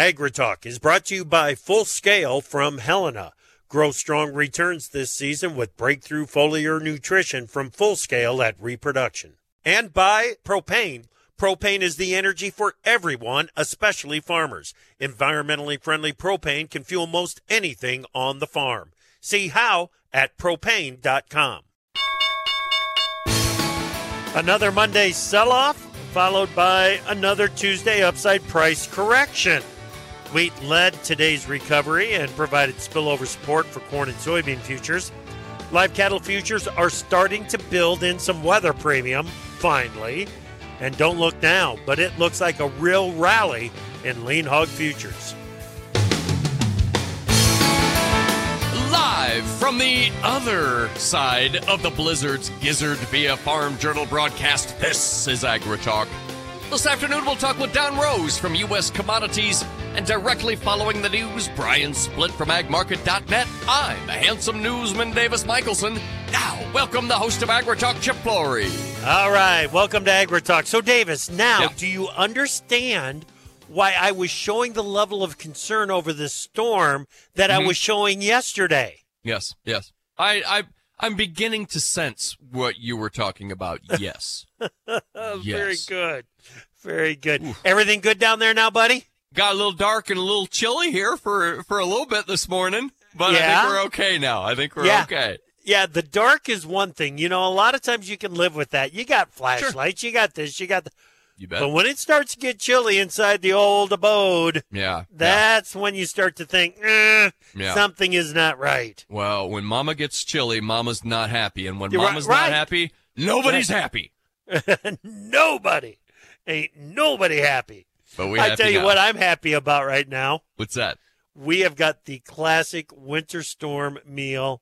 AgriTalk is brought to you by Full Scale from Helena. Grow strong returns this season with breakthrough foliar nutrition from Full Scale at Reproduction. And by Propane. Propane is the energy for everyone, especially farmers. Environmentally friendly propane can fuel most anything on the farm. See how at propane.com. Another Monday sell off, followed by another Tuesday upside price correction. Wheat led today's recovery and provided spillover support for corn and soybean futures. Live cattle futures are starting to build in some weather premium, finally. And don't look now, but it looks like a real rally in lean hog futures. Live from the other side of the Blizzard's gizzard via Farm Journal broadcast, this is AgriTalk. This afternoon, we'll talk with Don Roose from U.S. Commodities, and directly following the news, Brian Splitt from agmarket.net. I'm the handsome newsman Davis Michaelsen. Now, welcome the host of AgriTalk, Chip Flory. All right, welcome to AgriTalk. So, Davis, now Yeah. do you understand why I was showing the level of concern over this storm that Mm-hmm. I was showing yesterday? Yes, yes. I, I, I'm beginning to sense what you were talking about. Yes. Oh, Very good. Very good. Everything good down there now, buddy? Got a little dark and a little chilly here for for a little bit this morning, but I think we're okay now. I think we're Yeah. okay. Yeah, the dark is one thing. You know, a lot of times you can live with that. You got flashlights, you got this, you got the. You bet. But when it starts to get chilly inside the old abode, yeah. that's when you start to think, eh, Yeah. something is not right. Well, when Mama gets chilly, Mama's not happy, and when You're Mama's right. not happy, nobody's happy. nobody, ain't nobody happy. But we. I tell you now. what, I'm happy about right now. What's that? We have got the classic winter storm meal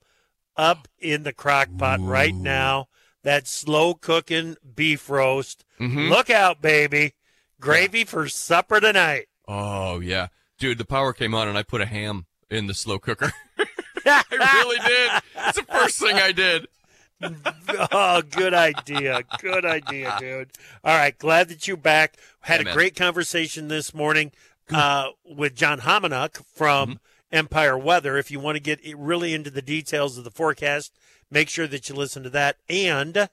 up in the crock pot right now. That slow cooking beef roast. Mhm. Look out, baby. Gravy for supper tonight. Oh yeah, dude. The power came on, and I put a ham in the slow cooker. I really did. It's the first thing I did. oh, good idea. Good idea, dude. All right. Glad that you're back. Had Yeah, a great conversation this morning uh, with John Homenuk from Mm-hmm. Empire Weather. If you want to get really into the details of the forecast, make sure that you listen to that. And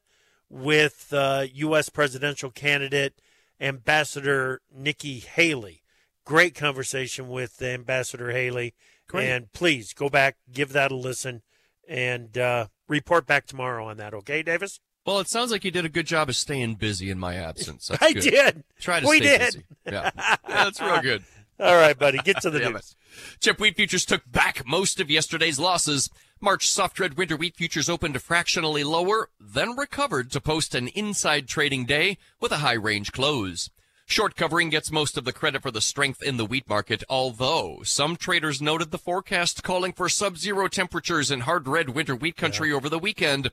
with uh, U.S. presidential candidate Ambassador Nikki Haley. Great conversation with Ambassador Haley. Great. And please go back, give that a listen, and uh, report back tomorrow on that. Okay, Davis? Well, it sounds like you did a good job of staying busy in my absence. That's I good. did. Try to We stay did. busy. Yeah. yeah, that's real good. All right, buddy. Get to the news. Chip wheat futures took back most of yesterday's losses. March soft red winter wheat futures opened fractionally lower, then recovered to post an inside trading day with a high range close. Short covering gets most of the credit for the strength in the wheat market, although some traders noted the forecast calling for sub-zero temperatures in hard red winter wheat country over the weekend.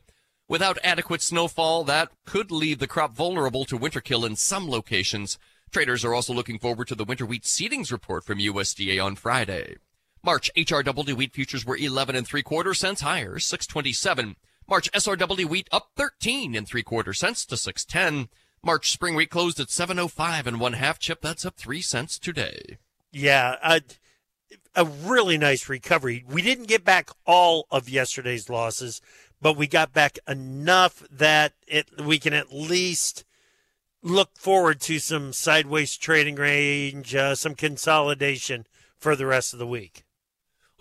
Without adequate snowfall, that could leave the crop vulnerable to winter kill in some locations. Traders are also looking forward to the winter wheat seedings report from USDA on Friday. March HRW wheat futures were 11 and 3 quarter cents higher, 627. March SRW wheat up 13 and 3 quarter cents to 610. March spring wheat closed at 705 and one half chip. That's up 3 cents today. Yeah, a, a really nice recovery. We didn't get back all of yesterday's losses, but we got back enough that it we can at least look forward to some sideways trading range, uh, some consolidation for the rest of the week.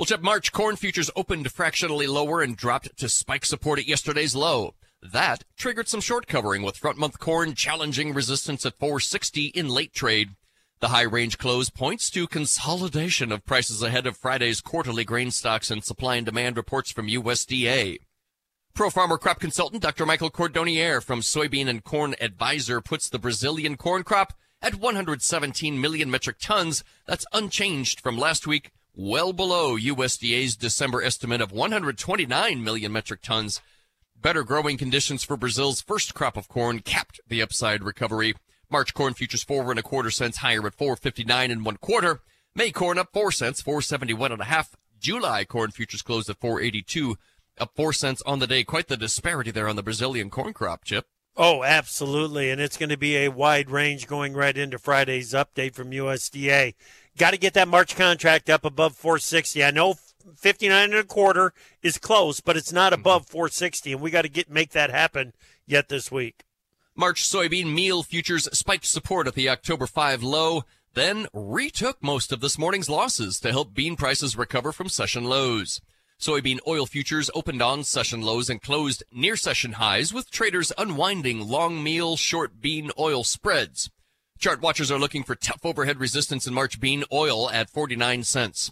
Well, Chip, March corn futures opened fractionally lower and dropped to spike support at yesterday's low. That triggered some short covering with front month corn challenging resistance at 460 in late trade. The high range close points to consolidation of prices ahead of Friday's quarterly grain stocks and supply and demand reports from USDA. Pro farmer crop consultant Dr. Michael Cordonnier from Soybean and Corn Advisor puts the Brazilian corn crop at 117 million metric tons. That's unchanged from last week, well below USDA's December estimate of 129 million metric tons. Better growing conditions for Brazil's first crop of corn capped the upside recovery. March corn futures four and a quarter cents higher at 459 and one quarter. May corn up four cents, 471 and a half. July corn futures closed at 482, up four cents on the day. Quite the disparity there on the Brazilian corn crop, Chip. Oh, absolutely. And it's going to be a wide range going right into Friday's update from USDA. Got to get that March contract up above 460. I know 59 and a quarter is close, but it's not Mm-hmm. above 460, and we got to get make that happen yet this week. March soybean meal futures spiked support at the October 5 low, then retook most of this morning's losses to help bean prices recover from session lows. Soybean oil futures opened on session lows and closed near session highs with traders unwinding long meal short bean oil spreads. Chart watchers are looking for tough overhead resistance in March bean oil at 49 cents.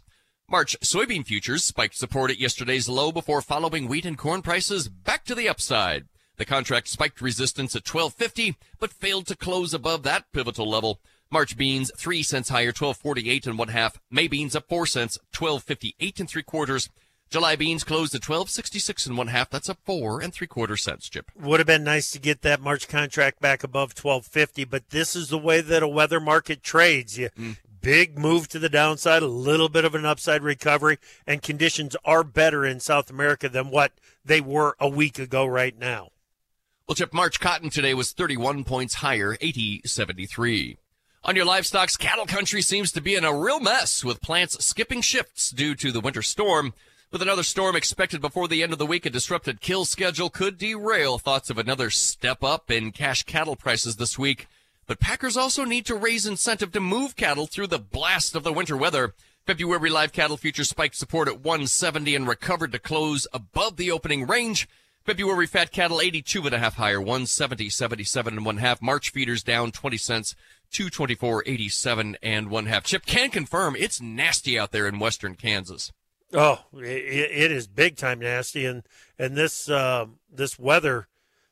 March soybean futures spiked support at yesterday's low before following wheat and corn prices back to the upside. The contract spiked resistance at 1250, but failed to close above that pivotal level. March beans, 3 cents higher, 1248 and one half. May beans up 4 cents, 1258 and three quarters. July beans closed at 1266 and one half. That's up 4 and three quarter cents, Chip. Would have been nice to get that March contract back above 1250, but this is the way that a weather market trades. You hmm. big move to the downside, a little bit of an upside recovery, and conditions are better in South America than what they were a week ago right now. Well, Chip, March cotton today was 31 points higher, 80.73. On your livestock's cattle country seems to be in a real mess with plants skipping shifts due to the winter storm. With another storm expected before the end of the week, a disrupted kill schedule could derail thoughts of another step up in cash cattle prices this week. But packers also need to raise incentive to move cattle through the blast of the winter weather. February live cattle futures spiked support at 170 and recovered to close above the opening range. February fat cattle 82 and a half higher, 170, 77 and one half. March feeders down 20 cents, 224, 87 and one half. Chip can confirm it's nasty out there in western Kansas. Oh, it, it is big time nasty, and and this uh, this weather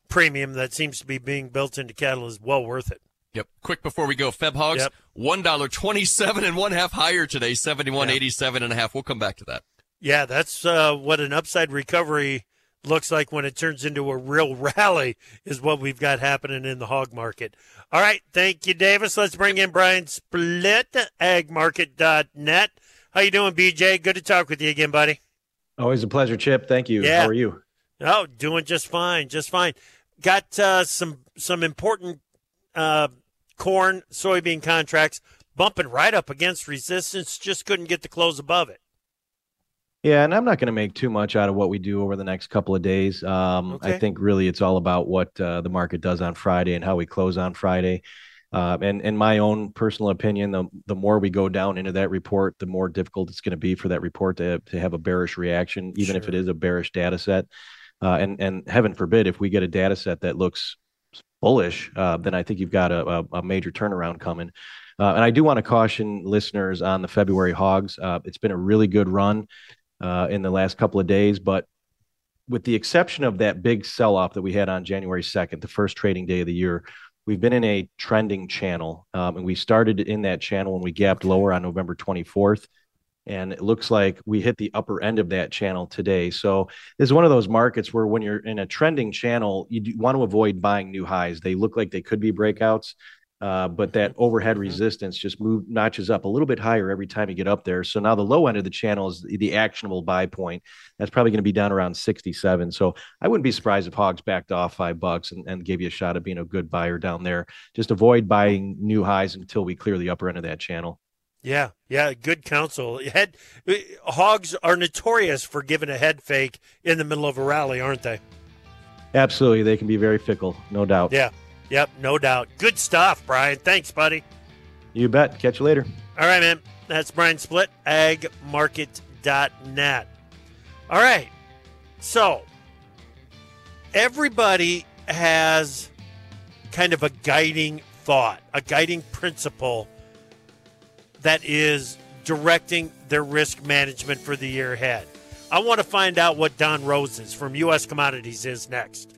premium that seems to be being built into cattle is well worth it. Yep. Quick before we go, Feb hogs, Yep. one dollar twenty-seven and one half higher today, seventy-one eighty-seven and a half. We'll come back to that. Yeah, that's uh, what an upside recovery looks like when it turns into a real rally, is what we've got happening in the hog market. All right. Thank you, Davis. Let's bring in Brian Splitt, agmarket.net. How you doing, BJ? Good to talk with you again, buddy. Always a pleasure, Chip. Thank you. Yeah. How are you? Oh, doing just fine, just fine. Got uh, some some important uh, corn, soybean contracts bumping right up against resistance. Just couldn't get the close above it. Yeah, and I'm not going to make too much out of what we do over the next couple of days. Um, Okay. I think really it's all about what uh, the market does on Friday and how we close on Friday. Uh, and in my own personal opinion, the the more we go down into that report, the more difficult it's going to be for that report to to have a bearish reaction, even if it is a bearish data set. Uh, and and heaven forbid if we get a data set that looks bullish, uh, then I think you've got a, a, a major turnaround coming. Uh, and I do want to caution listeners on the February hogs. Uh, it's been a really good run uh, in the last couple of days, but with the exception of that big sell off that we had on January 2nd, the first trading day of the year, we've been in a trending channel. Um, and we started in that channel when we gapped lower on November 24th. And it looks like we hit the upper end of that channel today. So this is one of those markets where when you're in a trending channel, you want to avoid buying new highs. They look like they could be breakouts. Uh, but that overhead Mhm. resistance just move notches up a little bit higher every time you get up there. So now the low end of the channel is the, the actionable buy point. That's probably going to be down around 67. So I wouldn't be surprised if Hogs backed off five bucks and, and gave you a shot at being a good buyer down there. Just avoid buying new highs until we clear the upper end of that channel. Yeah, yeah, good counsel. Head hogs are notorious for giving a head fake in the middle of a rally, aren't they? Absolutely. They can be very fickle, no doubt. Yeah, yep, no doubt. Good stuff, Brian. Thanks, buddy. You bet. Catch you later. All right, man. That's Brian Splitt, agmarket.net. All right. So, everybody has kind of a guiding thought, a guiding principle that is directing their risk management for the year ahead. I want to find out what Don Roose's from U.S. Commodities is next.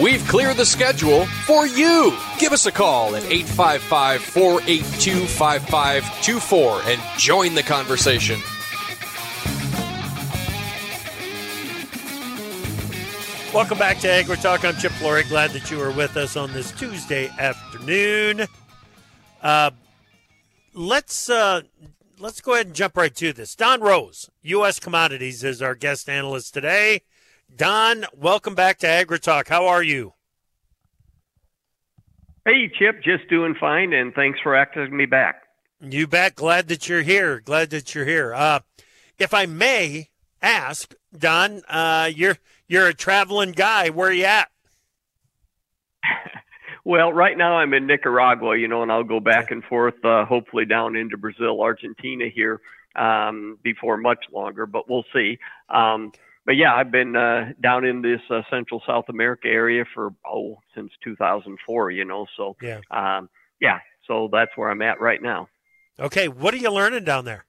We've cleared the schedule for you. Give us a call at 855 482 5524 and join the conversation. Welcome back to Agri Talk. I'm Chip Flory. Glad that you are with us on this Tuesday afternoon. Uh, let's uh, let's go ahead and jump right to this. Don Roose, U.S. Commodities, is our guest analyst today. Don, welcome back to Agri Talk. How are you? Hey, Chip, just doing fine, and thanks for asking me back. You bet. Glad that you're here. Glad that you're here. Uh, if I may ask, Don, uh, you're you're a traveling guy. Where are you at? well, right now I'm in Nicaragua, you know, and I'll go back and forth, uh, hopefully down into Brazil, Argentina here um, before much longer, but we'll see. Um, but yeah, I've been uh, down in this uh, Central South America area for oh since 2004. You know, so yeah, um, yeah. So that's where I'm at right now. Okay, what are you learning down there?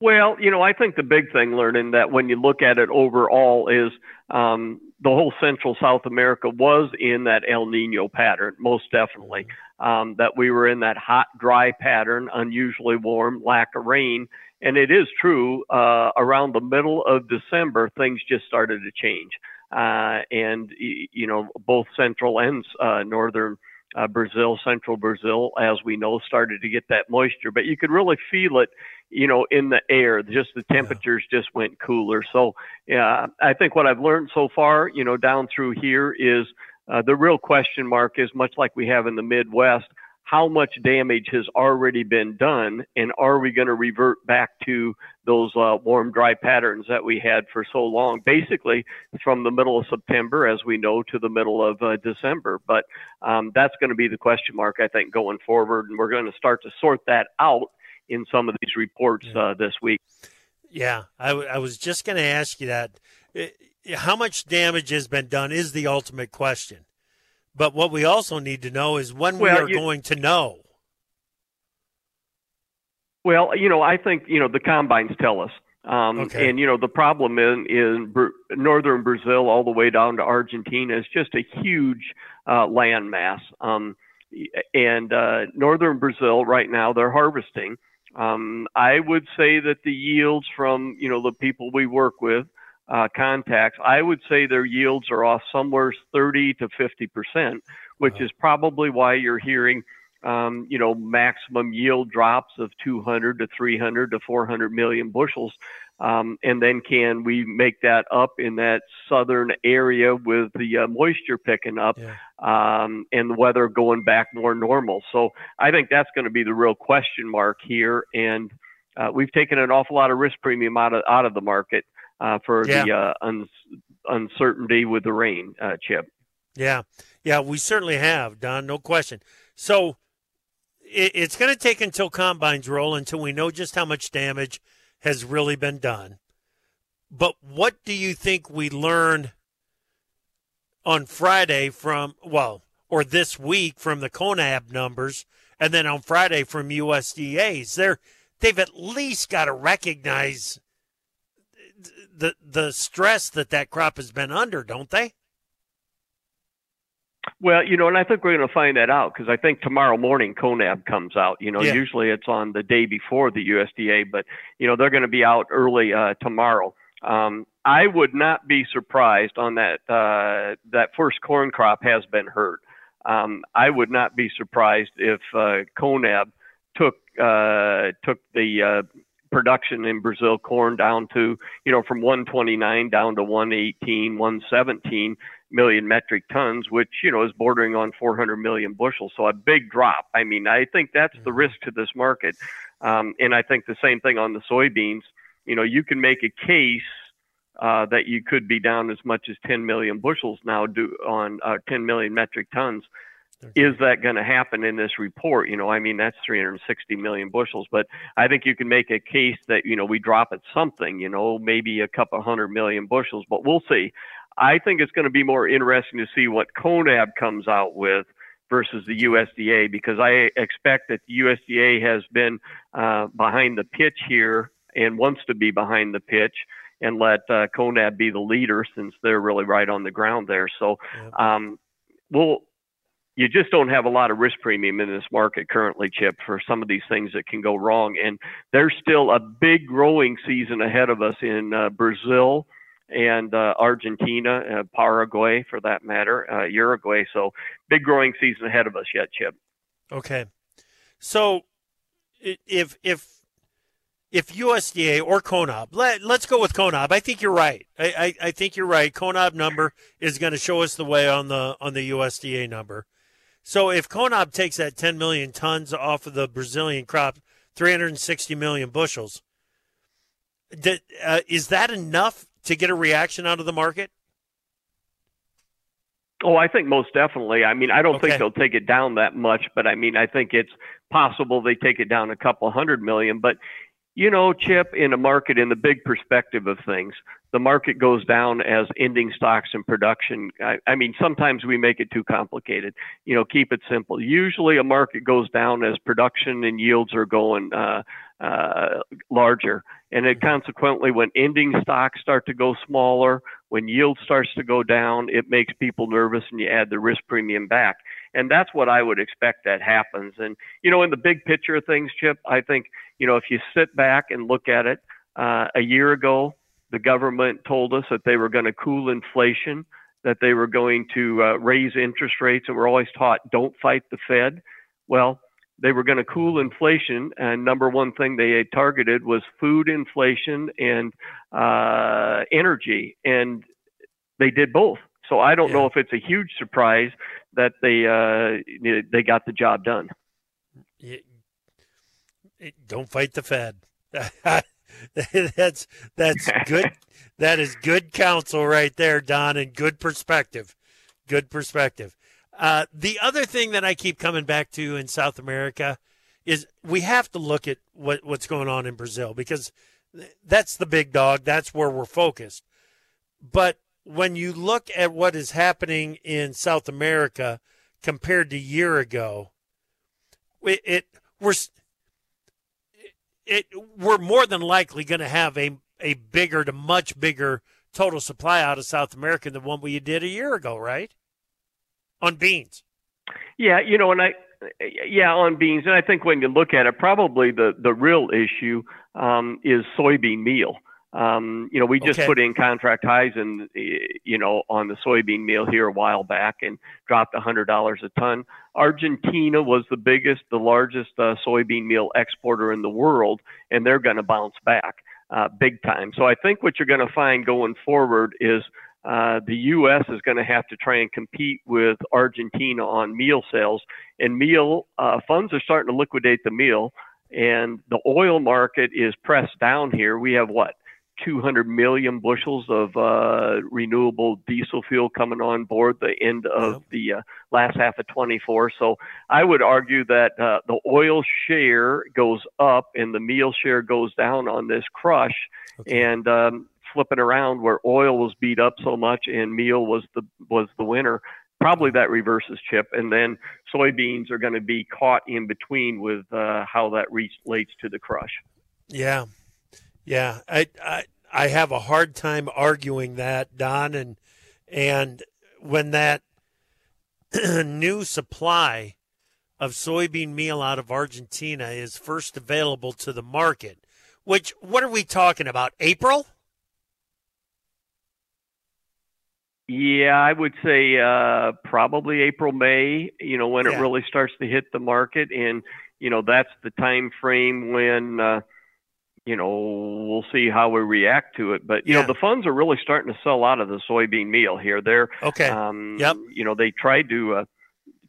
Well, you know, I think the big thing learning that when you look at it overall is um, the whole Central South America was in that El Nino pattern, most definitely. Mm-hmm. Um, that we were in that hot, dry pattern, unusually warm, lack of rain, and it is true, uh, around the middle of December, things just started to change. Uh, and, you know, both central and uh, northern uh, Brazil, central Brazil, as we know, started to get that moisture. But you could really feel it, you know, in the air. Just the temperatures yeah. just went cooler. So, yeah, I think what I've learned so far, you know, down through here is uh, the real question mark is much like we have in the Midwest how much damage has already been done, and are we going to revert back to those uh, warm, dry patterns that we had for so long? Basically, from the middle of September, as we know, to the middle of uh, December. But um, that's going to be the question mark, I think, going forward, and we're going to start to sort that out in some of these reports uh, this week. Yeah, I, w- I was just going to ask you that. How much damage has been done is the ultimate question. But what we also need to know is when well, we are you, going to know. Well, you know, I think you know the combines tell us, um, okay. and you know the problem in in northern Brazil all the way down to Argentina is just a huge uh, land mass. Um, and uh, northern Brazil right now they're harvesting. Um, I would say that the yields from you know the people we work with uh, contacts, I would say their yields are off somewhere 30 to 50 percent, which wow. is probably why you're hearing, um, you know, maximum yield drops of 200 to 300 to 400 million bushels. Um, and then can we make that up in that southern area with the uh, moisture picking up yeah. um, and the weather going back more normal? So I think that's going to be the real question mark here. And uh, we've taken an awful lot of risk premium out of out of the market uh, for yeah. the uh, un- uncertainty with the rain, uh, Chip. Yeah, yeah, we certainly have, Don. No question. So it, it's going to take until combines roll until we know just how much damage has really been done. But what do you think we learned on Friday from well, or this week from the CONAB numbers, and then on Friday from USDA's? They're they've at least got to recognize the the stress that that crop has been under, don't they? Well, you know, and I think we're going to find that out because I think tomorrow morning CONAB comes out. You know, yeah. usually it's on the day before the USDA, but you know they're going to be out early uh, tomorrow. Um, I would not be surprised on that. Uh, that first corn crop has been hurt. Um, I would not be surprised if uh, CONAB took uh, took the uh, production in Brazil corn down to, you know, from 129 down to 118, 117 million metric tons, which, you know, is bordering on 400 million bushels. So a big drop. I mean, I think that's the risk to this market. Um, and I think the same thing on the soybeans. you know, you can make a case uh, that you could be down as much as 10 million bushels now do on uh, 10 million metric tons. Is that going to happen in this report? You know, I mean, that's 360 million bushels, but I think you can make a case that, you know, we drop at something, you know, maybe a couple hundred million bushels, but we'll see. I think it's going to be more interesting to see what CONAB comes out with versus the USDA because I expect that the USDA has been uh, behind the pitch here and wants to be behind the pitch and let uh, CONAB be the leader since they're really right on the ground there. So, um, we'll you just don't have a lot of risk premium in this market currently, Chip, for some of these things that can go wrong. And there's still a big growing season ahead of us in uh, Brazil and uh, Argentina, uh, Paraguay for that matter, uh, Uruguay. So big growing season ahead of us yet, Chip. Okay. So if if if USDA or CONAB, let, us go with CONAB. I think you're right. I, I, I think you're right. CONAB number is going to show us the way on the on the USDA number. So if CONAB takes that 10 million tons off of the Brazilian crop, 360 million bushels, that, uh, is that enough to get a reaction out of the market? Oh, I think most definitely. I mean, I don't okay. think they'll take it down that much, but I mean, I think it's possible they take it down a couple hundred million. But you know, Chip, in a market, in the big perspective of things, the market goes down as ending stocks and production. I, I, mean, sometimes we make it too complicated. You know, keep it simple. Usually, a market goes down as production and yields are going uh, uh, larger, and it consequently, when ending stocks start to go smaller, when yield starts to go down, it makes people nervous, and you add the risk premium back. And that's what I would expect that happens. And you know, in the big picture of things, Chip, I think you know, if you sit back and look at it, uh, a year ago, the government told us that they were going to cool inflation, that they were going to uh, raise interest rates, and we're always taught don't fight the Fed. Well, they were going to cool inflation, and number one thing they had targeted was food inflation and uh, energy, and they did both. So I don't yeah. know if it's a huge surprise that they uh, they got the job done don't fight the Fed. that's that's good. that is good counsel right there, Don, and good perspective. Good perspective. Uh, the other thing that I keep coming back to in South America is we have to look at what, what's going on in Brazil because that's the big dog. That's where we're focused. But when you look at what is happening in South America compared to year ago, it, it we're it, we're more than likely going to have a a bigger to much bigger total supply out of South America than what we did a year ago, right? On beans. Yeah, you know, and I yeah on beans, and I think when you look at it, probably the the real issue um, is soybean meal. Um, you know, we just okay. put in contract highs and you know on the soybean meal here a while back and dropped a hundred dollars a ton. Argentina was the biggest, the largest uh, soybean meal exporter in the world, and they're going to bounce back uh, big time. So I think what you're going to find going forward is uh, the U.S. is going to have to try and compete with Argentina on meal sales, and meal uh, funds are starting to liquidate the meal, and the oil market is pressed down here. We have what 200 million bushels of uh, renewable diesel fuel coming on board the end of the uh, last half of 24. So I would argue that uh, the oil share goes up and the meal share goes down on this crush, okay. and um, flipping around where oil was beat up so much and meal was the was the winner. Probably that reverses chip, and then soybeans are going to be caught in between with uh, how that relates to the crush. Yeah, yeah, I, I I have a hard time arguing that, Don, and and when that new supply of soybean meal out of Argentina is first available to the market, which what are we talking about? April? Yeah, I would say uh, probably April, May. You know, when yeah. it really starts to hit the market, and you know that's the time frame when. Uh, you know, we'll see how we react to it. But you yeah. know, the funds are really starting to sell out of the soybean meal here. They're okay. Um, yep. You know, they tried to uh,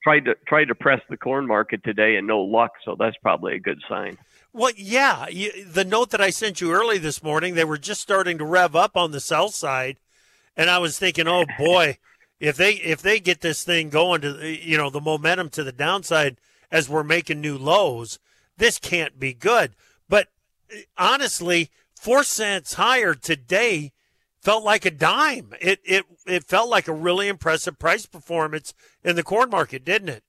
tried to tried to press the corn market today and no luck. So that's probably a good sign. Well, yeah. You, the note that I sent you early this morning, they were just starting to rev up on the sell side, and I was thinking, oh boy, if they if they get this thing going to you know the momentum to the downside as we're making new lows, this can't be good. Honestly, four cents higher today felt like a dime. It it it felt like a really impressive price performance in the corn market, didn't it?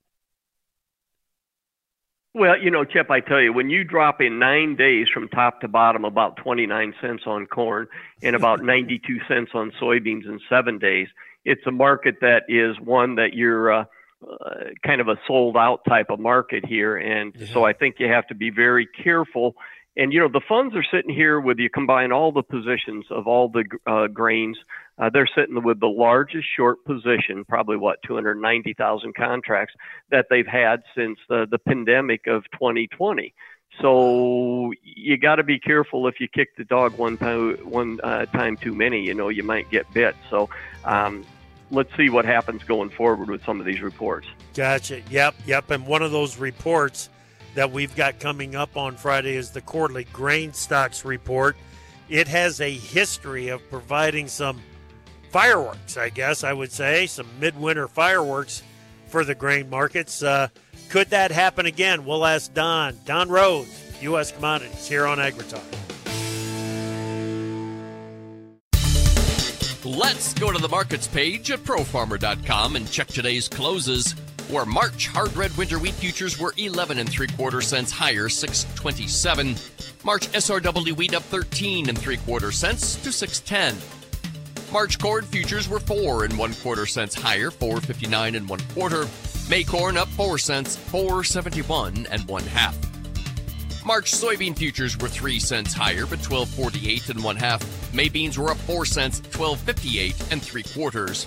Well, you know, Chip, I tell you, when you drop in nine days from top to bottom about 29 cents on corn and about 92 cents on soybeans in seven days, it's a market that is one that you're uh, uh, kind of a sold out type of market here. And yeah. so I think you have to be very careful. And, you know, the funds are sitting here with you combine all the positions of all the uh, grains uh, they're sitting with the largest short position, probably what 290,000 contracts that they've had since the, the pandemic of 2020. So you got to be careful if you kick the dog one time one uh, time too many. You know you might get bit. So um, let's see what happens going forward with some of these reports. Gotcha. Yep. Yep. And one of those reports that we've got coming up on Friday is the quarterly grain stocks report. It has a history of providing some fireworks, I guess I would say, some midwinter fireworks for the grain markets. Uh, could that happen again? We'll ask Don. Don Roose, U.S. Commodities, here on AgriTalk. Let's go to the markets page at profarmer.com and check today's closes. Where March hard red winter wheat futures were 11 and 3 quarter cents higher, 627. March SRW wheat up 13 and 3 quarter cents to 610. March corn futures were four and one quarter cents higher, 459 and one quarter. May corn up four cents, 471 and one half. March soybean futures were three cents higher, but 1248 and one half. May beans were up four cents, 1258 and three quarters.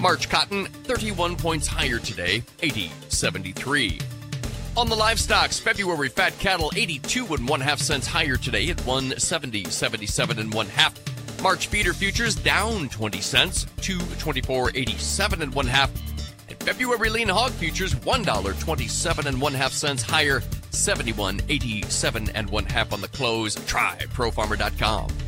March cotton 31 points higher today, 8073. On the livestock, February fat cattle 82 and one half cents higher today at 170, 77 and one half. March feeder futures down 20 cents to 24.87 and one half. And February lean hog futures $1.27 and one half cents higher, 71.87 and one half on the close. Try profarmer.com.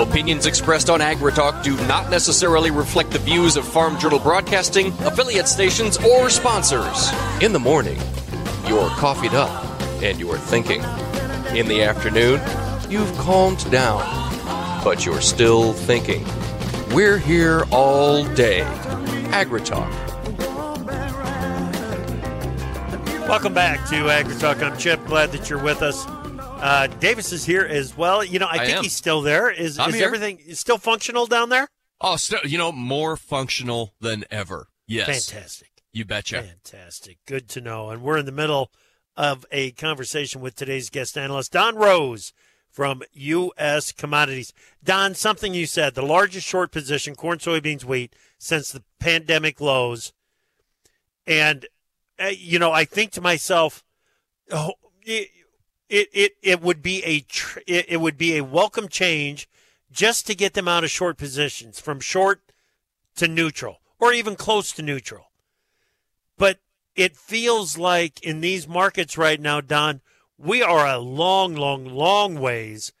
Opinions expressed on AgriTalk do not necessarily reflect the views of Farm Journal Broadcasting, affiliate stations, or sponsors. In the morning, you're coffeeed up and you're thinking. In the afternoon, you've calmed down, but you're still thinking. We're here all day. AgriTalk. Welcome back to AgriTalk. I'm Chip. Glad that you're with us. Uh, Davis is here as well. You know, I, I think am. he's still there. Is, is everything still functional down there? Oh, still, you know, more functional than ever. Yes. Fantastic. You betcha. Fantastic. Good to know. And we're in the middle of a conversation with today's guest analyst, Don Roose from U.S. Commodities. Don, something you said, the largest short position, corn, soybeans, wheat, since the pandemic lows. And, uh, you know, I think to myself, oh, it it, it would be a tr- it, it would be a welcome change just to get them out of short positions from short to neutral or even close to neutral. But it feels like in these markets right now, Don, we are a long, long, long ways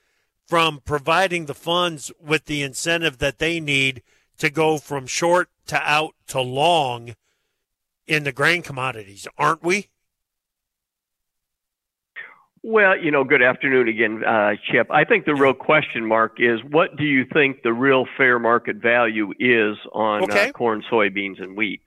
from providing the funds with the incentive that they need to go from short to out to long in the grain commodities, aren't we? Well, you know, good afternoon again, uh, Chip. I think the real question mark is what do you think the real fair market value is on uh, okay. uh, corn, soybeans, and wheat?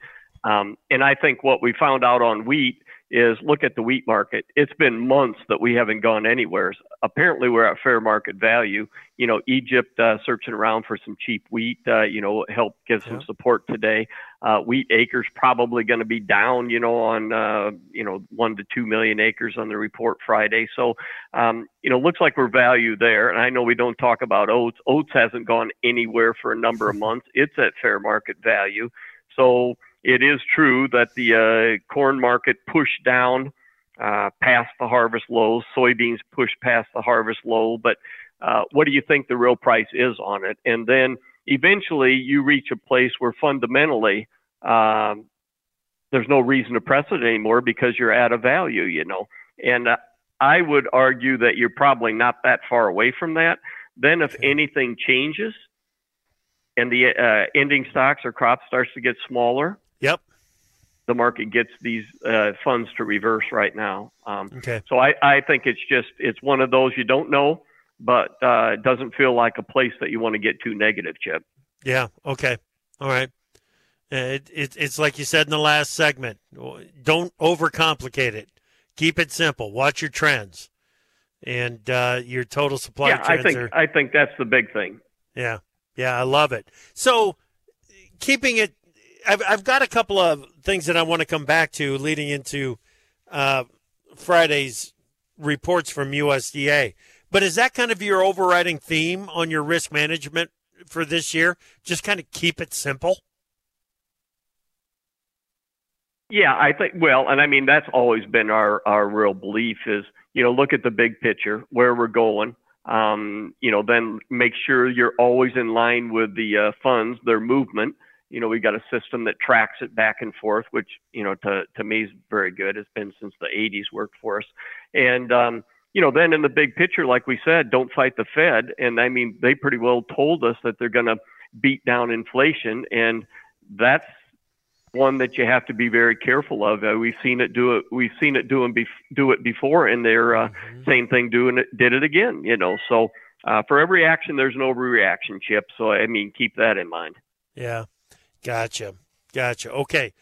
Um, and I think what we found out on wheat is look at the wheat market. It's been months that we haven't gone anywhere. Apparently, we're at fair market value. You know, Egypt uh, searching around for some cheap wheat. Uh, you know, help give some yeah. support today. Uh, wheat acres probably going to be down. You know, on uh, you know one to two million acres on the report Friday. So, um, you know, looks like we're value there. And I know we don't talk about oats. Oats hasn't gone anywhere for a number of months. It's at fair market value. So it is true that the uh, corn market pushed down uh, past the harvest lows, soybeans pushed past the harvest low, but uh, what do you think the real price is on it? And then eventually you reach a place where fundamentally um, there's no reason to press it anymore because you're at a value, you know. And uh, I would argue that you're probably not that far away from that. Then, if anything changes and the uh, ending stocks or crop starts to get smaller, Yep. The market gets these uh, funds to reverse right now. Um, okay. So I, I think it's just it's one of those you don't know, but uh, it doesn't feel like a place that you want to get too negative, Chip. Yeah. Okay. All right. Uh, it, it, it's like you said in the last segment. Don't overcomplicate it. Keep it simple. Watch your trends, and uh, your total supply. Yeah, I think are, I think that's the big thing. Yeah, yeah, I love it. So, keeping it I've, I've got a couple of things that I want to come back to leading into uh, Friday's reports from USDA. But is that kind of your overriding theme on your risk management for this year? Just kind of keep it simple? Yeah, I think well, and I mean that's always been our our real belief is you know look at the big picture where we're going. Um, you know, then make sure you're always in line with the uh, funds, their movement, you know, we've got a system that tracks it back and forth, which, you know, to, to me is very good. It's been since the 80s worked for us. And, um, you know, then in the big picture, like we said, don't fight the Fed. And I mean, they pretty well told us that they're going to beat down inflation. And that's one that you have to be very careful of. Uh, we've seen it do it. We've seen it do, bef- do it before, and they're uh, mm-hmm. same thing doing it, did it again. You know, so uh, for every action, there's an overreaction, Chip. So I mean, keep that in mind. Yeah. Gotcha. Gotcha. Okay.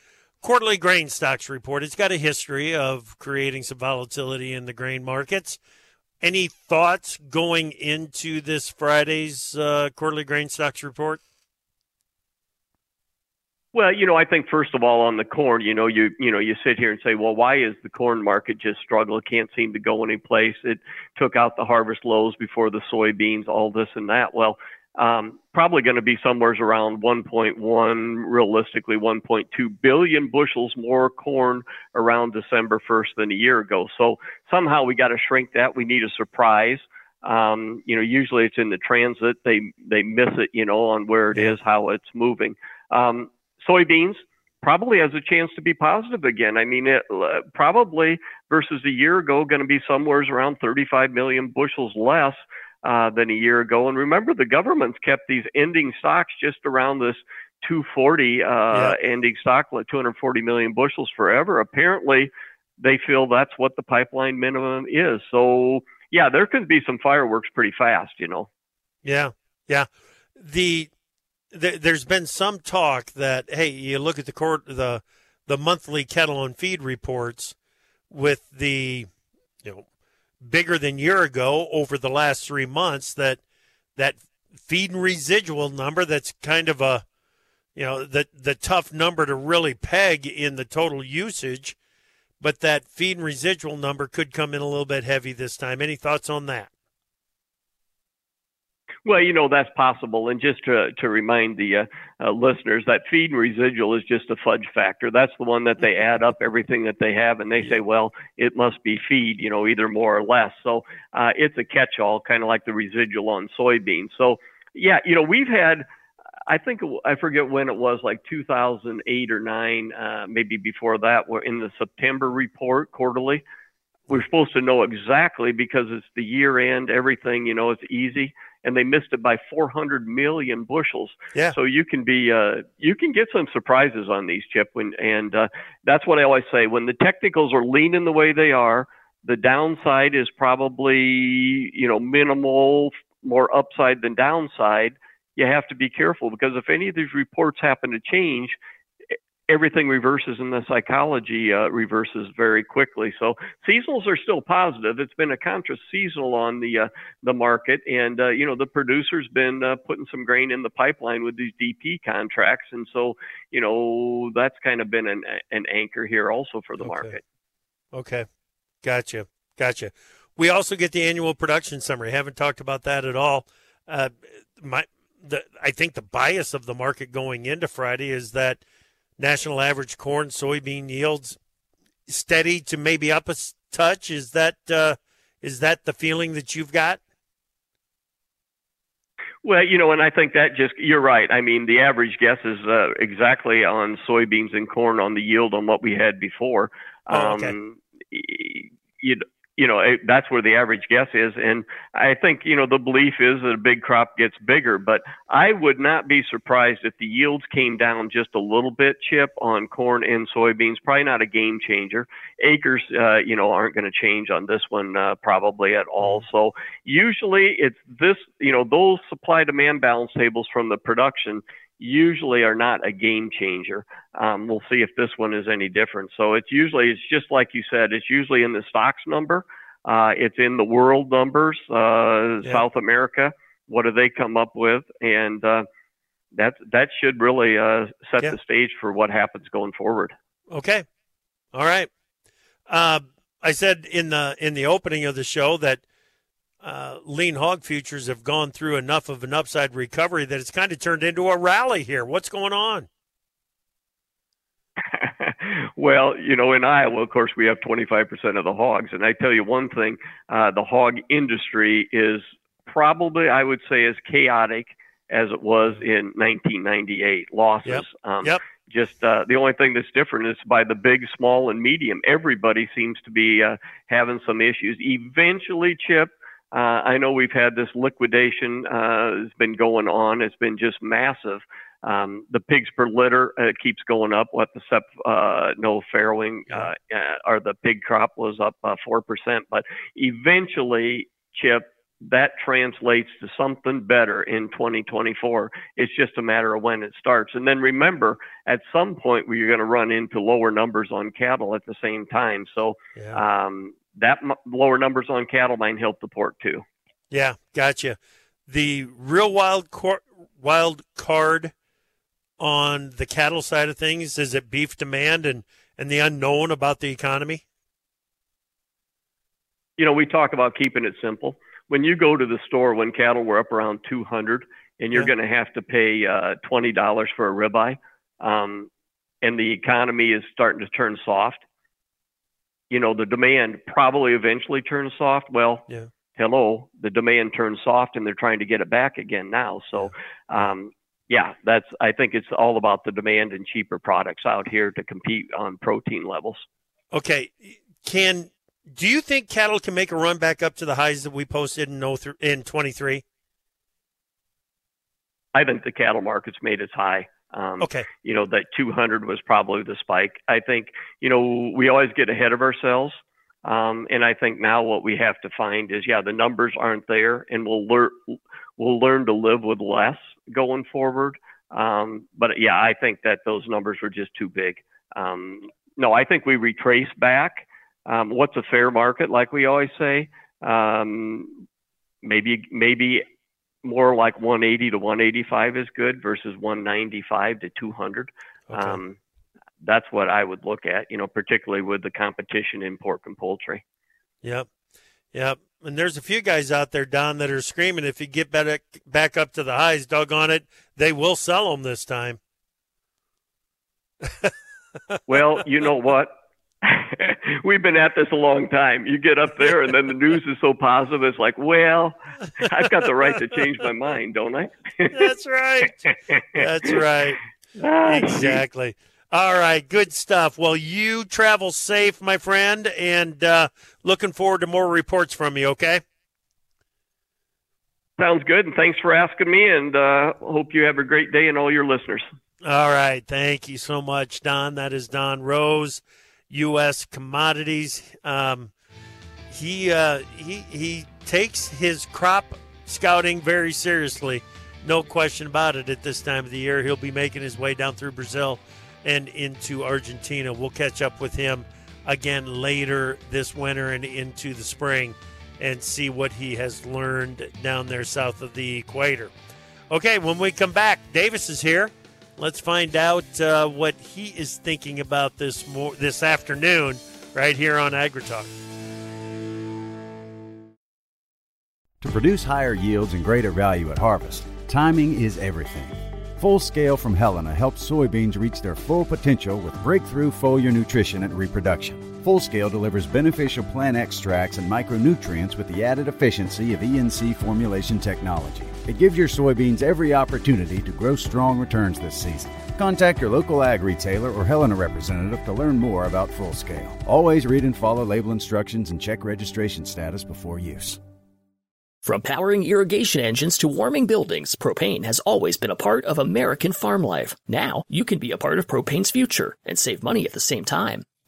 Quarterly grain stocks report. It's got a history of creating some volatility in the grain markets. Any thoughts going into this Friday's uh, quarterly grain stocks report? Well, you know, I think first of all on the corn, you know, you you know, you sit here and say, well, why is the corn market just struggle? It can't seem to go any place. It took out the harvest lows before the soybeans, all this and that. Well, um, probably going to be somewhere around 1.1, realistically 1.2 billion bushels more corn around December 1st than a year ago. So somehow we got to shrink that. We need a surprise. Um, you know, usually it's in the transit. They they miss it, you know, on where it is, how it's moving. Um, soybeans probably has a chance to be positive again. I mean, it uh, probably versus a year ago going to be somewhere around 35 million bushels less uh, than a year ago. And remember, the government's kept these ending stocks just around this 240 uh, yeah. ending stock, like 240 million bushels forever. Apparently, they feel that's what the pipeline minimum is. So, yeah, there could be some fireworks pretty fast, you know. Yeah, yeah. The, the there's been some talk that hey, you look at the court the the monthly cattle on feed reports with the you know bigger than year ago over the last three months that that feed and residual number that's kind of a you know the the tough number to really peg in the total usage but that feed and residual number could come in a little bit heavy this time. Any thoughts on that well, you know that's possible, and just to to remind the uh, uh, listeners that feed and residual is just a fudge factor. That's the one that they add up everything that they have, and they say, well, it must be feed, you know, either more or less. So uh, it's a catch-all, kind of like the residual on soybeans. So yeah, you know, we've had. I think I forget when it was, like 2008 or nine, uh, maybe before that. We're in the September report quarterly. We're supposed to know exactly because it's the year end, everything, you know, it's easy and they missed it by 400 million bushels. Yeah. So you can be uh, you can get some surprises on these chip when and uh, that's what I always say when the technicals are leaning the way they are. The downside is probably you know minimal, more upside than downside. You have to be careful because if any of these reports happen to change, everything reverses and the psychology uh, reverses very quickly. So seasonals are still positive. It's been a contra seasonal on the uh, the market, and uh, you know the producer's been uh, putting some grain in the pipeline with these DP contracts, and so you know that's kind of been an an anchor here also for the Okay. market. Okay. Gotcha. Gotcha. We also get the annual production summary. Haven't talked about that at all. Uh, my, the, I think the bias of the market going into Friday is that national average corn soybean yields steady to maybe up a touch. Is that uh, is that the feeling that you've got? Well, you know, and I think that just you're right. I mean, the average guess is uh, exactly on soybeans and corn on the yield on what we had before. Oh, okay. Um, you you know it, that's where the average guess is, and I think you know the belief is that a big crop gets bigger. But I would not be surprised if the yields came down just a little bit, Chip, on corn and soybeans. Probably not a game changer. Acres, uh, you know, aren't going to change on this one uh, probably at all. So usually it's this, you know, those supply demand balance tables from the production usually are not a game changer. Um, we'll see if this one is any different. So it's usually, it's just like you said, it's usually in the stocks number. Uh, it's in the world numbers, uh, Yeah. South America. What do they come up with? And, uh, that, that should really, uh, set Yeah. the stage for what happens going forward. Okay. All right. Uh, I said in the in the opening of the show that uh, lean hog futures have gone through enough of an upside recovery that it's kind of turned into a rally here. What's going on? well, you know, in Iowa, of course, we have 25% of the hogs. And I tell you one thing uh, the hog industry is probably, I would say, as chaotic as it was in 1998. Losses. Yep. Um, Yep. Just uh, the only thing that's different is by the big, small, and medium. Everybody seems to be uh, having some issues. Eventually, Chip, uh, I know we've had this liquidation uh, has been going on. It's been just massive. Um, the pigs per litter uh, keeps going up. What the sep uh, no farrowing uh, uh, or the pig crop was up uh, four percent, but eventually, Chip, that translates to something better in 2024. It's just a matter of when it starts. And then remember, at some point, we're going to run into lower numbers on cattle at the same time. So Yeah. um, that m- lower numbers on cattle might help the pork too. Yeah, gotcha. The real wild cor- wild card on the cattle side of things is it beef demand and and the unknown about the economy. you know, we talk about keeping it simple. When you go to the store when cattle were up around 200 and you're Yeah. going to have to pay uh, $20 for a ribeye, um, and the economy is starting to turn soft, you know, the demand probably eventually turns soft. Well, Yeah. hello, the demand turns soft and they're trying to get it back again now. So, um, yeah, that's, I think it's all about the demand and cheaper products out here to compete on protein levels. Okay, can do you think cattle can make a run back up to the highs that we posted in 03 in 23? I think the cattle market's made its high. Um, Okay. you know that 200 was probably the spike. I think you know we always get ahead of ourselves, um, and I think now what we have to find is yeah the numbers aren't there, and we'll learn we'll learn to live with less going forward. Um, but yeah, I think that those numbers were just too big. Um, no, I think we retrace back. Um, what's a fair market, like we always say? Um, maybe maybe more like 180 to 185 is good versus 195 to 200. Okay. Um, that's what I would look at, you know, particularly with the competition in pork and poultry. Yep. Yep. And there's a few guys out there, Don, that are screaming if you get back, back up to the highs, doggone it, they will sell them this time. Well, you know what? We've been at this a long time. You get up there, and then the news is so positive. It's like, well, I've got the right to change my mind, don't I? That's right. That's right. Ah, Exactly. All right. Good stuff. Well, you travel safe, my friend, and uh, looking forward to more reports from you, okay? Sounds good, and thanks for asking me. And uh, hope you have a great day, and all your listeners. All right, thank you so much, Don. That is Don Roose, U.S. Commodities. Um, he uh, he he takes his crop scouting very seriously, no question about it. At this time of the year, he'll be making his way down through Brazil and into Argentina. We'll catch up with him again later this winter and into the spring and see what he has learned down there south of the equator. Okay, when we come back, Davis is here. Let's find out uh, what he is thinking about this mo- this afternoon, right here on AgriTalk. To produce higher yields and greater value at harvest, timing is everything. Full Scale from Helena helps soybeans reach their full potential with breakthrough foliar nutrition and reproduction. Full Scale delivers beneficial plant extracts and micronutrients with the added efficiency of ENC formulation technology. It gives your soybeans every opportunity to grow strong returns this season. Contact your local ag retailer or Helena representative to learn more about Full Scale. Always read and follow label instructions and check registration status before use. From powering irrigation engines to warming buildings, propane has always been a part of American farm life. Now, you can be a part of propane's future and save money at the same time.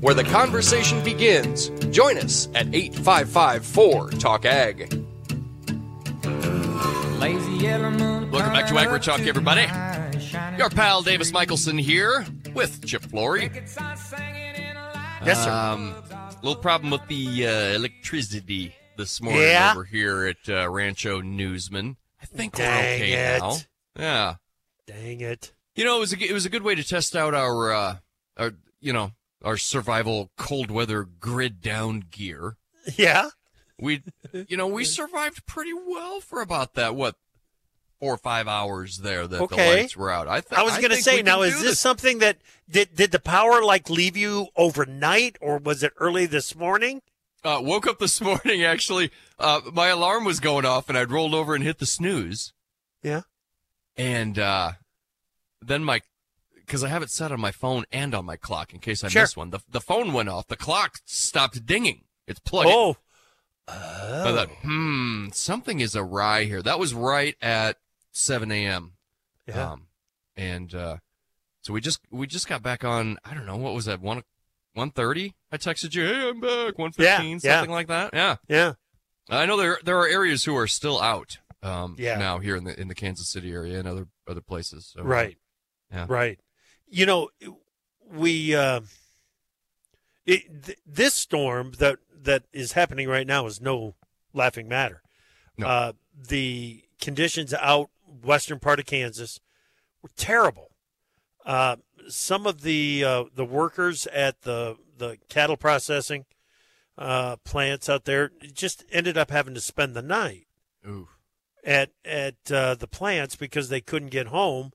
where the conversation begins. Join us at 855 Talk Ag. Welcome back to AgriTalk, everybody. Your pal Davis Michaelsen here with Chip Flory. Yes, sir. Um, little problem with the uh, electricity this morning Yeah? over here at uh, Rancho Newsman. I think we're okay it. now. Yeah. Dang it. You know, it was a, it was a good way to test out our, uh, our, you know, our survival cold weather grid down gear. Yeah. We, you know, we survived pretty well for about that what four or five hours there that Okay. the lights were out. I, th- I was going to say, now is do this something that did did the power like leave you overnight, or was it early this morning? Uh, woke up this morning actually. Uh, my alarm was going off, and I'd rolled over and hit the snooze. Yeah. And uh, then my, because I have it set on my phone and on my clock in case I Sure. miss one. The the phone went off. The clock stopped dinging. It's plugged. in. Oh, I thought, hmm, something is awry here. That was right at 7 a.m. yeah. Um, and uh, so we just we just got back on. I don't know what was that one one thirty. I texted you, hey, I'm back. One fifteen, Yeah, yeah. something like that. Yeah, yeah. I know there there are areas who are still out. Um, Yeah. now here in the in the Kansas City area and other other places. So, Right. Yeah. Right. You know, we uh, it, th- this storm that that is happening right now is no laughing matter. No. Uh, the conditions out western part of Kansas were terrible. Uh, some of the uh, the workers at the the cattle processing uh, plants out there just ended up having to spend the night Ooh. at at uh, the plants because they couldn't get home.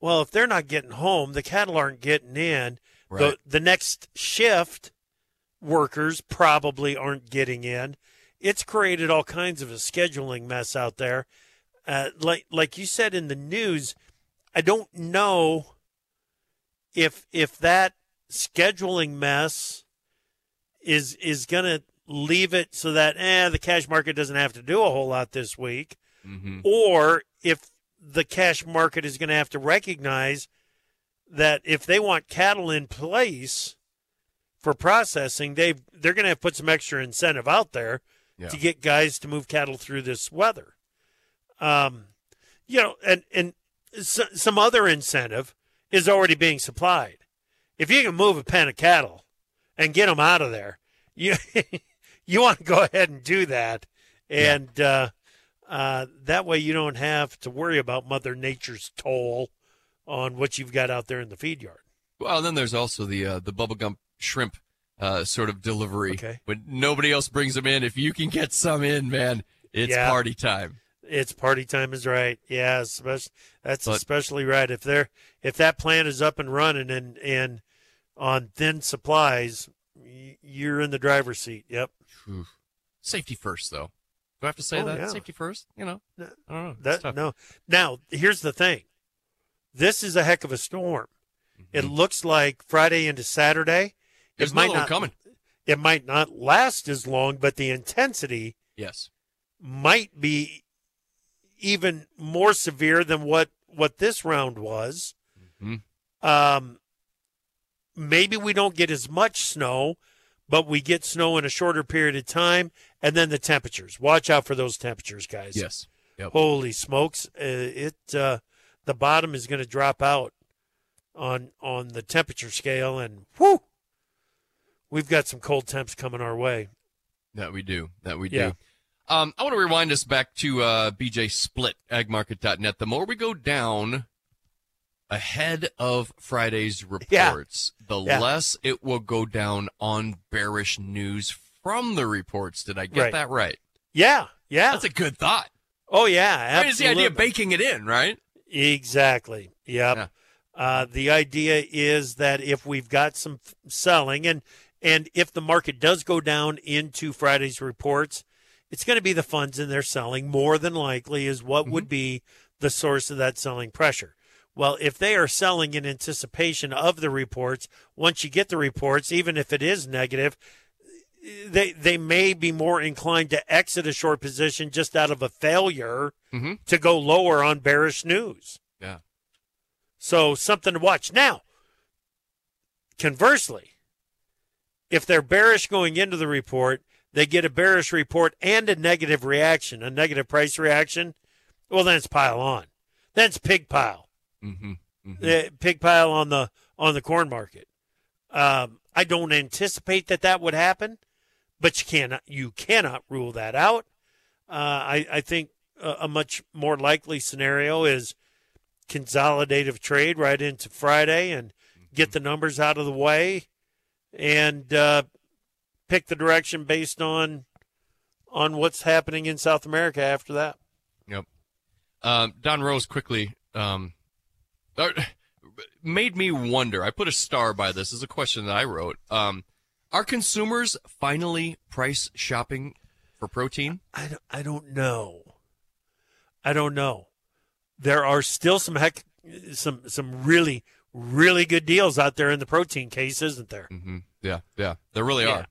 Well, if they're not getting home, the cattle aren't getting in. Right. The the next shift workers probably aren't getting in. It's created all kinds of a scheduling mess out there. Uh, like like you said in the news, I don't know if if that scheduling mess is is going to leave it so that eh the cash market doesn't have to do a whole lot this week hmm or if the cash market is going to have to recognize that if they want cattle in place for processing, they they're going to have to put some extra incentive out there Yeah. to get guys to move cattle through this weather. Um, you know, and and s some other incentive is already being supplied. If you can move a pen of cattle and get them out of there, you you want to go ahead and do that, and uh, uh, that way you don't have to worry about Mother Nature's toll on what you've got out there in the feed yard. Well, then there's also the uh, the bubblegum shrimp uh, sort of delivery. Okay. When nobody else brings them in, if you can get some in, man, it's Yeah. party time. It's party time is right. Yeah, especially, that's But- especially right. If they're if that plant is up and running and and on thin supplies, you're in the driver's seat. Yep. Safety first, though. Do I have to say Oh, that? yeah. Safety first? You know? No, I don't know. That no. Now here's the thing. This is a heck of a storm. It looks like Friday into Saturday. Mm-hmm. There's it might not coming. It might not last as long, but the intensity Yes. might be even more severe than what what this round was. Mhm. Um, maybe we don't get as much snow, but we get snow in a shorter period of time, and then the temperatures. Watch out for those temperatures, guys. Yes. Yep. Holy smokes! Uh, it uh, the bottom is going to drop out on on the temperature scale, and whoo, we've got some cold temps coming our way. That we do. That we do. Um, I want to rewind us back to uh, BJ Splitt, agmarket.net. The more we go down ahead of Friday's Yeah. reports, the Yeah. less it will go down on bearish news from the reports. Did I get Right. that right? Yeah, yeah. That's a good thought. oh yeah, absolutely. the idea of baking it in, right? Exactly. Yep. Yeah. Uh, the idea is that if we've got some f- selling and and if the market does go down into Friday's reports, it's going to be the funds in there selling more than likely is what would be the source of that selling pressure. Well, if they are selling in anticipation of the reports, once you get the reports, even if it is negative, they they may be more inclined to exit a short position just out of a failure Mhm. to go lower on bearish news. Yeah. So something to watch. Now, conversely, if they're bearish going into the report, they get a bearish report and a negative reaction, a negative price reaction, well then it's pile on. Then it's pig pile. Mm-hmm. Uh, pig pile on the on the corn market. Um, I don't anticipate that that would happen, but you cannot you cannot rule that out. Uh, I I think a, a much more likely scenario is consolidative trade right into Friday and get the numbers out of the way, and uh, pick the direction based on on what's happening in South America after that. Yep. Um, Don Roose quickly um, uh, made me wonder. I put a star by this. this is a question that I wrote. Um, are consumers finally price shopping for protein? I don't, I don't know. I don't know. There are still some heck, some some really really good deals out there in the protein case, isn't there? Mm-hmm. Yeah, yeah, there really Yeah. are.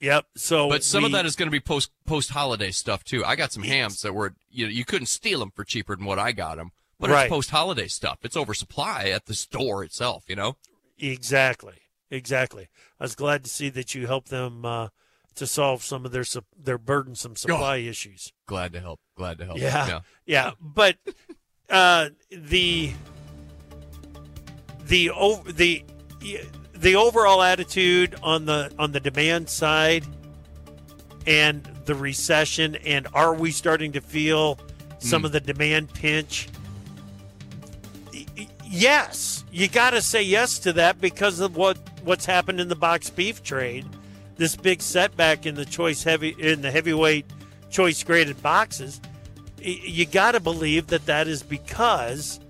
Yep. So, But some of that is going to be post post holiday stuff too. I got some hams that were you know you couldn't steal them for cheaper than what I got them, but Right. it's post holiday stuff. It's oversupply at the store itself. You know. exactly, exactly. I was glad to see that you helped them uh, to solve some of their sup- their burdensome supply issues. Glad to help. Glad to help. Yeah. yeah. Yeah, but uh, the the the the overall attitude on the on the demand side and the recession and are we starting to feel some Mm. of the demand pinch? Yes, you got to say yes to that because of what what's happened in the box beef trade. This big setback in the choice heavy in the heavyweight choice graded boxes you got to believe that that is because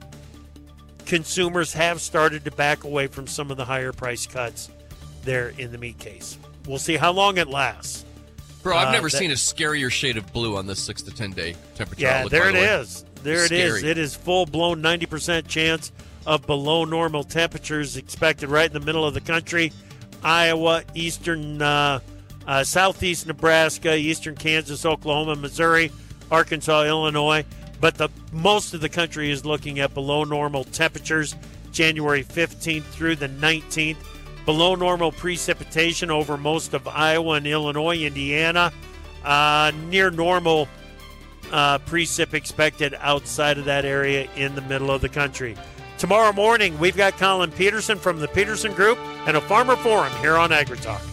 consumers have started to back away from some of the higher price cuts there in the meat case. We'll see how long it lasts. Bro, I've Uh, never that- seen a scarier shade of blue on this six to ten day temperature. Yeah, outlook, there it the is. There it is. Scary. It is full blown 90% chance of below normal temperatures expected right in the middle of the country. Iowa, eastern, uh, uh, southeast Nebraska, eastern Kansas, Oklahoma, Missouri, Arkansas, Illinois. But the most of the country is looking at below normal temperatures January 15th through the 19th. Below normal precipitation over most of Iowa and Illinois, Indiana. Uh, near normal uh, precip expected outside of that area in the middle of the country. Tomorrow morning, we've got Colin Peterson from the Peterson Group and a Farmer Forum here on AgriTalk.